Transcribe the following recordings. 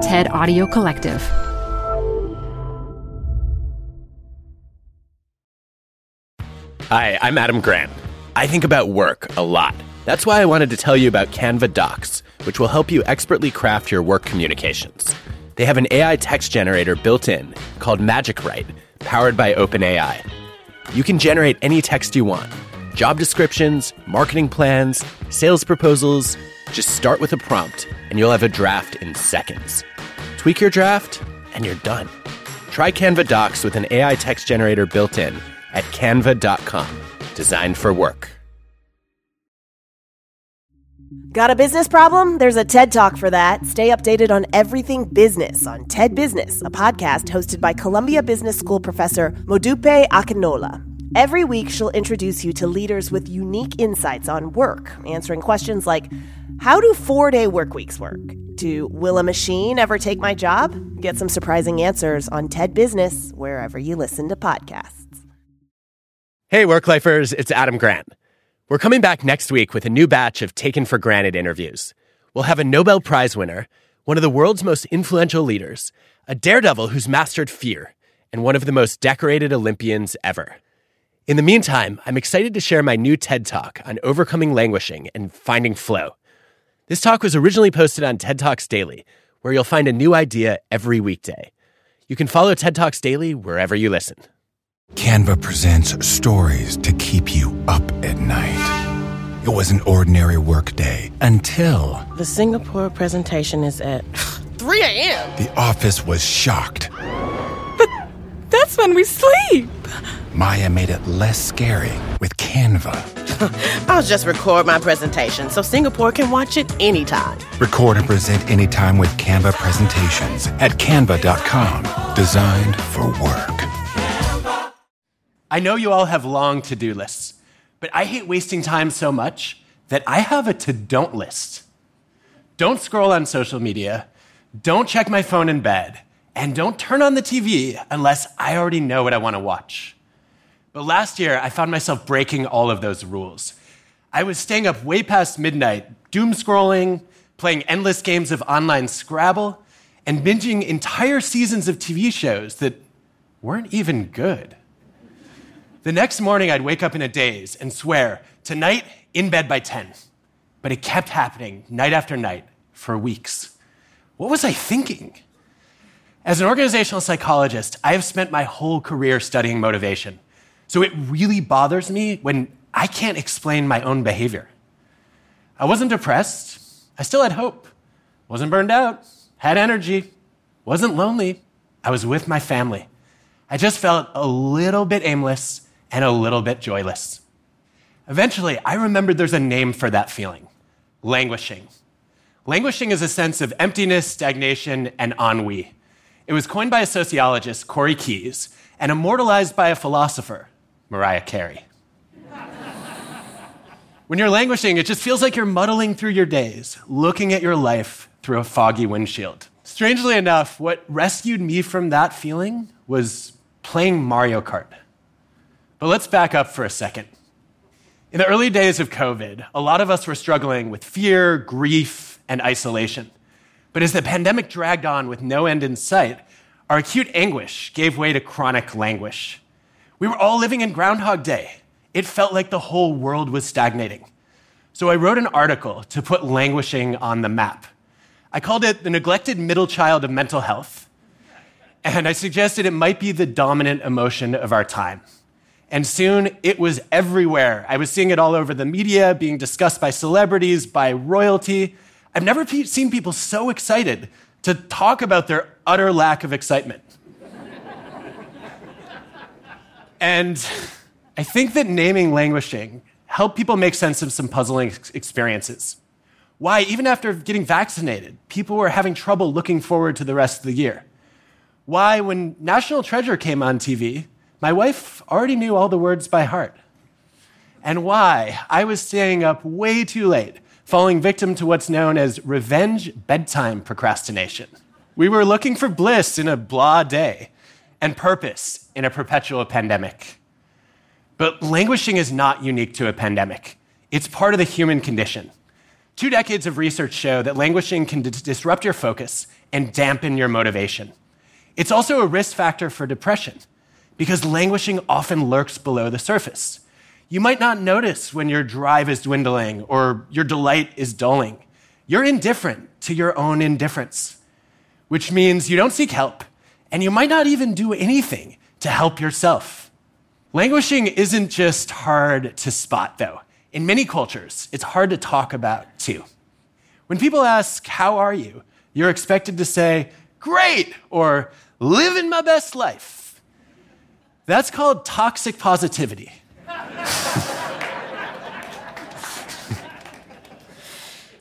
TED Audio Collective. Hi, I'm Adam Grant. I think about work a lot. That's why I wanted to tell you about Canva Docs, which will help you expertly craft your work communications. They have an AI text generator built in called Magic Write, powered by OpenAI. You can generate any text you want job descriptions, marketing plans, sales proposals. Just start with a prompt, and you'll have a draft in seconds. Tweak your draft, and you're done. Try Canva Docs with an AI text generator built in at canva.com. Designed for work. Got a business problem? There's a TED Talk for that. Stay updated on everything business on TED Business, a podcast hosted by Columbia Business School professor Modupe Akinola. Every week, she'll introduce you to leaders with unique insights on work, answering questions like How do four day work weeks work? To Will a machine ever take my job? Get some surprising answers on TED Business, wherever you listen to podcasts. Hey, work lifers, it's Adam Grant. We're coming back next week with a new batch of Taken for Granted interviews. We'll have a Nobel Prize winner, one of the world's most influential leaders, a daredevil who's mastered fear, and one of the most decorated Olympians ever. In the meantime, I'm excited to share my new TED Talk on overcoming languishing and finding flow. This talk was originally posted on TED Talks Daily, where you'll find a new idea every weekday. You can follow TED Talks Daily wherever you listen. Canva presents stories to keep you up at night. It was an ordinary workday until The Singapore presentation is at 3 a.m. the office was shocked. But That's when we sleep. Maya made it less scary with Canva. I'll just record my presentation so Singapore can watch it anytime. Record and present anytime with Canva presentations at canva.com. Designed for work. I know you all have long to do lists, but I hate wasting time so much that I have a to don't list. Don't scroll on social media, don't check my phone in bed, and don't turn on the TV unless I already know what I want to watch. But last year, I found myself breaking all of those rules. I was staying up way past midnight, doom scrolling, playing endless games of online Scrabble, and binging entire seasons of TV shows that weren't even good. The next morning, I'd wake up in a daze and swear, tonight, in bed by 10. But it kept happening night after night for weeks. What was I thinking? As an organizational psychologist, I have spent my whole career studying motivation. So it really bothers me when I can't explain my own behavior. I wasn't depressed. I still had hope. Wasn't burned out. Had energy. Wasn't lonely. I was with my family. I just felt a little bit aimless and a little bit joyless. Eventually, I remembered there's a name for that feeling languishing. Languishing is a sense of emptiness, stagnation, and ennui. It was coined by a sociologist, Corey Keyes, and immortalized by a philosopher, Mariah Carey. when you're languishing, it just feels like you're muddling through your days, looking at your life through a foggy windshield. Strangely enough, what rescued me from that feeling was playing Mario Kart. But let's back up for a second. In the early days of COVID, a lot of us were struggling with fear, grief, and isolation. But as the pandemic dragged on with no end in sight, our acute anguish gave way to chronic languish. We were all living in Groundhog Day. It felt like the whole world was stagnating. So I wrote an article to put languishing on the map. I called it The Neglected Middle Child of Mental Health. And I suggested it might be the dominant emotion of our time. And soon it was everywhere. I was seeing it all over the media, being discussed by celebrities, by royalty. I've never seen people so excited to talk about their utter lack of excitement. And I think that naming languishing helped people make sense of some puzzling ex- experiences. Why, even after getting vaccinated, people were having trouble looking forward to the rest of the year. Why, when National Treasure came on TV, my wife already knew all the words by heart. And why I was staying up way too late, falling victim to what's known as revenge bedtime procrastination. We were looking for bliss in a blah day and purpose in a perpetual pandemic. But languishing is not unique to a pandemic, it's part of the human condition. Two decades of research show that languishing can d- disrupt your focus and dampen your motivation. It's also a risk factor for depression because languishing often lurks below the surface. You might not notice when your drive is dwindling or your delight is dulling. You're indifferent to your own indifference, which means you don't seek help and you might not even do anything to help yourself. Languishing isn't just hard to spot, though. In many cultures, it's hard to talk about, too. When people ask, How are you? you're expected to say, Great, or Living my best life. That's called toxic positivity.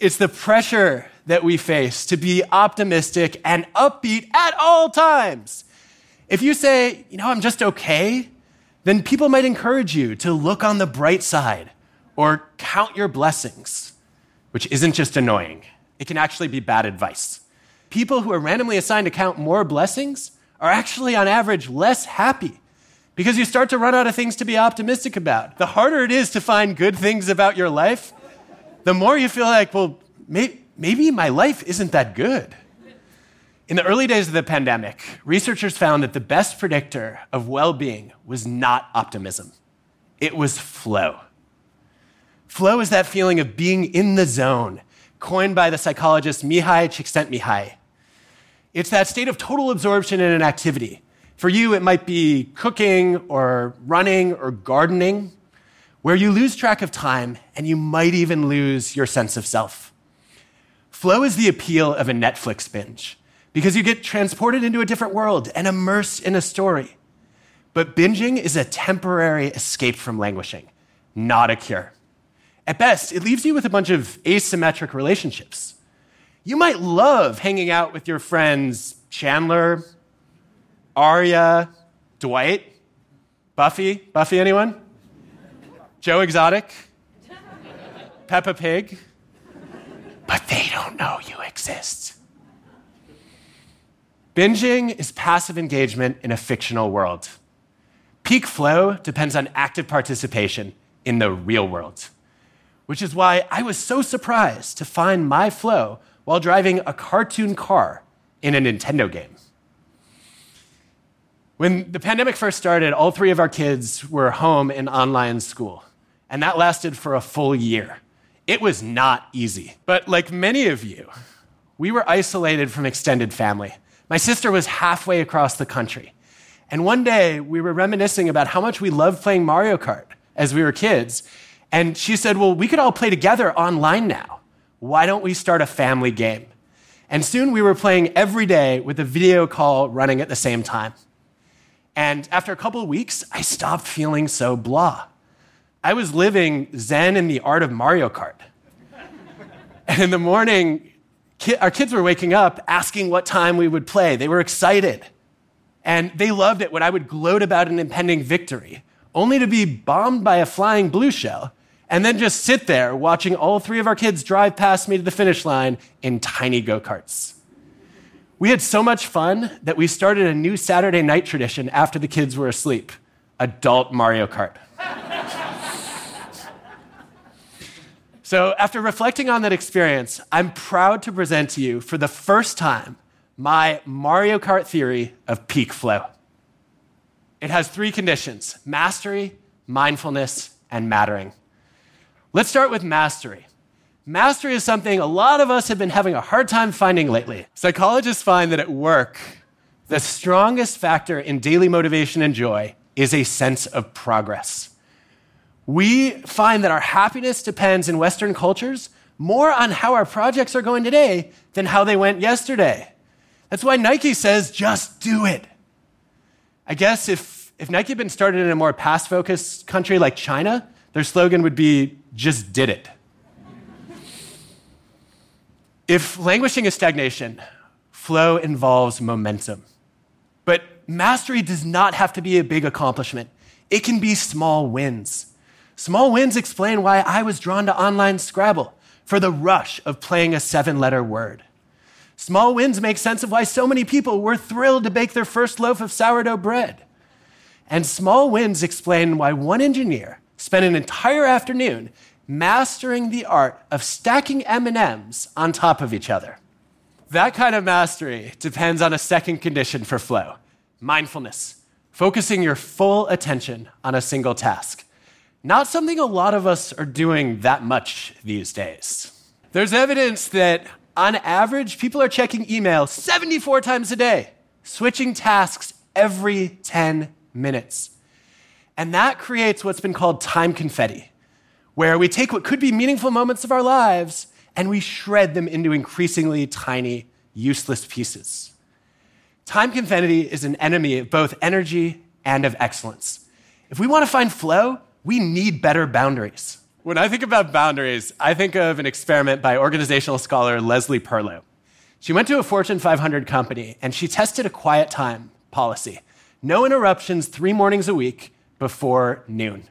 it's the pressure that we face to be optimistic and upbeat at all times. If you say, you know, I'm just okay, then people might encourage you to look on the bright side or count your blessings, which isn't just annoying, it can actually be bad advice. People who are randomly assigned to count more blessings are actually, on average, less happy because you start to run out of things to be optimistic about. The harder it is to find good things about your life, the more you feel like, well, may- maybe my life isn't that good. In the early days of the pandemic, researchers found that the best predictor of well being was not optimism, it was flow. Flow is that feeling of being in the zone, coined by the psychologist Mihaly Csikszentmihalyi. It's that state of total absorption in an activity. For you, it might be cooking or running or gardening, where you lose track of time and you might even lose your sense of self. Flow is the appeal of a Netflix binge because you get transported into a different world and immersed in a story. But binging is a temporary escape from languishing, not a cure. At best, it leaves you with a bunch of asymmetric relationships. You might love hanging out with your friends Chandler, Arya, Dwight, Buffy. Buffy, anyone? Joe Exotic, Peppa Pig. But they don't know you exist. Binging is passive engagement in a fictional world. Peak flow depends on active participation in the real world, which is why I was so surprised to find my flow while driving a cartoon car in a Nintendo game. When the pandemic first started, all three of our kids were home in online school, and that lasted for a full year. It was not easy, but like many of you, we were isolated from extended family. My sister was halfway across the country. And one day we were reminiscing about how much we loved playing Mario Kart as we were kids. And she said, Well, we could all play together online now. Why don't we start a family game? And soon we were playing every day with a video call running at the same time. And after a couple of weeks, I stopped feeling so blah. I was living Zen in the art of Mario Kart. And in the morning, our kids were waking up asking what time we would play. They were excited. And they loved it when I would gloat about an impending victory, only to be bombed by a flying blue shell, and then just sit there watching all three of our kids drive past me to the finish line in tiny go karts. We had so much fun that we started a new Saturday night tradition after the kids were asleep adult Mario Kart. So, after reflecting on that experience, I'm proud to present to you for the first time my Mario Kart theory of peak flow. It has three conditions mastery, mindfulness, and mattering. Let's start with mastery. Mastery is something a lot of us have been having a hard time finding lately. Psychologists find that at work, the strongest factor in daily motivation and joy is a sense of progress. We find that our happiness depends in Western cultures more on how our projects are going today than how they went yesterday. That's why Nike says, just do it. I guess if, if Nike had been started in a more past focused country like China, their slogan would be, just did it. if languishing is stagnation, flow involves momentum. But mastery does not have to be a big accomplishment, it can be small wins. Small wins explain why I was drawn to online Scrabble for the rush of playing a seven letter word. Small wins make sense of why so many people were thrilled to bake their first loaf of sourdough bread. And small wins explain why one engineer spent an entire afternoon mastering the art of stacking M&Ms on top of each other. That kind of mastery depends on a second condition for flow, mindfulness, focusing your full attention on a single task. Not something a lot of us are doing that much these days. There's evidence that on average, people are checking email 74 times a day, switching tasks every 10 minutes. And that creates what's been called time confetti, where we take what could be meaningful moments of our lives and we shred them into increasingly tiny, useless pieces. Time confetti is an enemy of both energy and of excellence. If we want to find flow, we need better boundaries. When I think about boundaries, I think of an experiment by organizational scholar Leslie Perlow. She went to a Fortune 500 company and she tested a quiet time policy no interruptions three mornings a week before noon.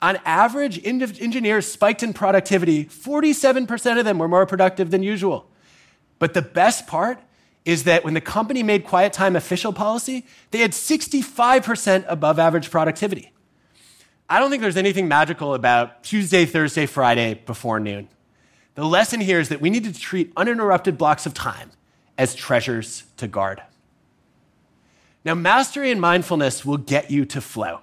On average, engineers spiked in productivity. 47% of them were more productive than usual. But the best part is that when the company made quiet time official policy, they had 65% above average productivity. I don't think there's anything magical about Tuesday, Thursday, Friday before noon. The lesson here is that we need to treat uninterrupted blocks of time as treasures to guard. Now, mastery and mindfulness will get you to flow.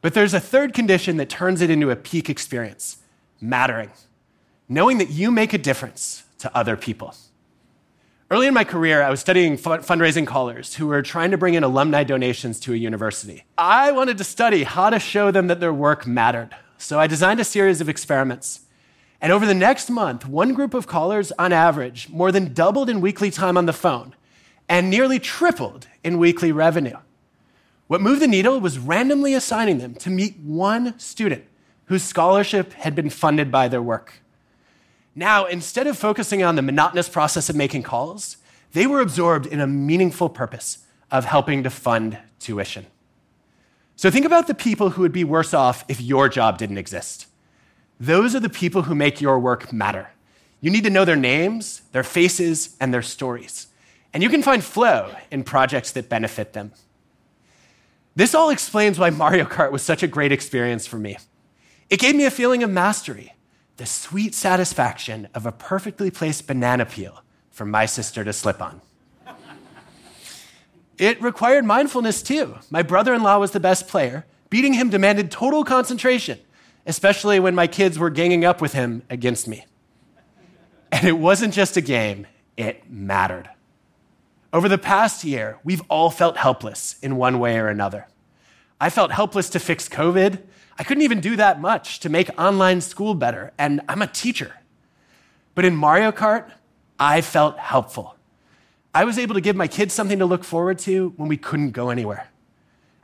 But there's a third condition that turns it into a peak experience mattering, knowing that you make a difference to other people. Early in my career, I was studying fundraising callers who were trying to bring in alumni donations to a university. I wanted to study how to show them that their work mattered. So I designed a series of experiments. And over the next month, one group of callers, on average, more than doubled in weekly time on the phone and nearly tripled in weekly revenue. What moved the needle was randomly assigning them to meet one student whose scholarship had been funded by their work. Now, instead of focusing on the monotonous process of making calls, they were absorbed in a meaningful purpose of helping to fund tuition. So think about the people who would be worse off if your job didn't exist. Those are the people who make your work matter. You need to know their names, their faces, and their stories. And you can find flow in projects that benefit them. This all explains why Mario Kart was such a great experience for me. It gave me a feeling of mastery, the sweet satisfaction of a perfectly placed banana peel for my sister to slip on. It required mindfulness too. My brother in law was the best player. Beating him demanded total concentration, especially when my kids were ganging up with him against me. And it wasn't just a game, it mattered. Over the past year, we've all felt helpless in one way or another. I felt helpless to fix COVID. I couldn't even do that much to make online school better, and I'm a teacher. But in Mario Kart, I felt helpful. I was able to give my kids something to look forward to when we couldn't go anywhere.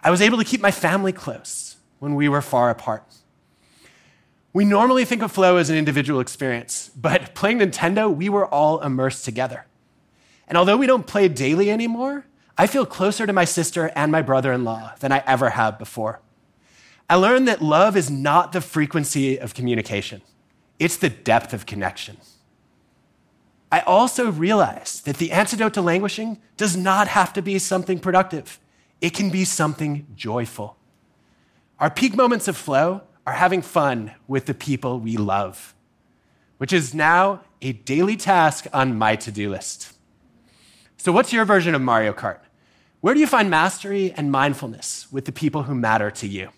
I was able to keep my family close when we were far apart. We normally think of flow as an individual experience, but playing Nintendo, we were all immersed together. And although we don't play daily anymore, I feel closer to my sister and my brother in law than I ever have before. I learned that love is not the frequency of communication, it's the depth of connection. I also realized that the antidote to languishing does not have to be something productive, it can be something joyful. Our peak moments of flow are having fun with the people we love, which is now a daily task on my to do list. So, what's your version of Mario Kart? Where do you find mastery and mindfulness with the people who matter to you?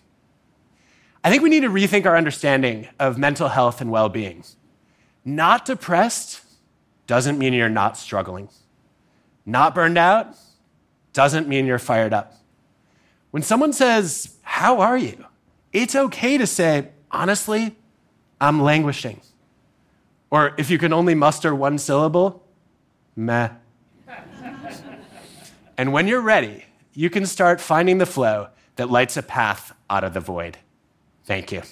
I think we need to rethink our understanding of mental health and well being. Not depressed doesn't mean you're not struggling. Not burned out doesn't mean you're fired up. When someone says, How are you? it's okay to say, Honestly, I'm languishing. Or if you can only muster one syllable, meh. and when you're ready, you can start finding the flow that lights a path out of the void. Thank you.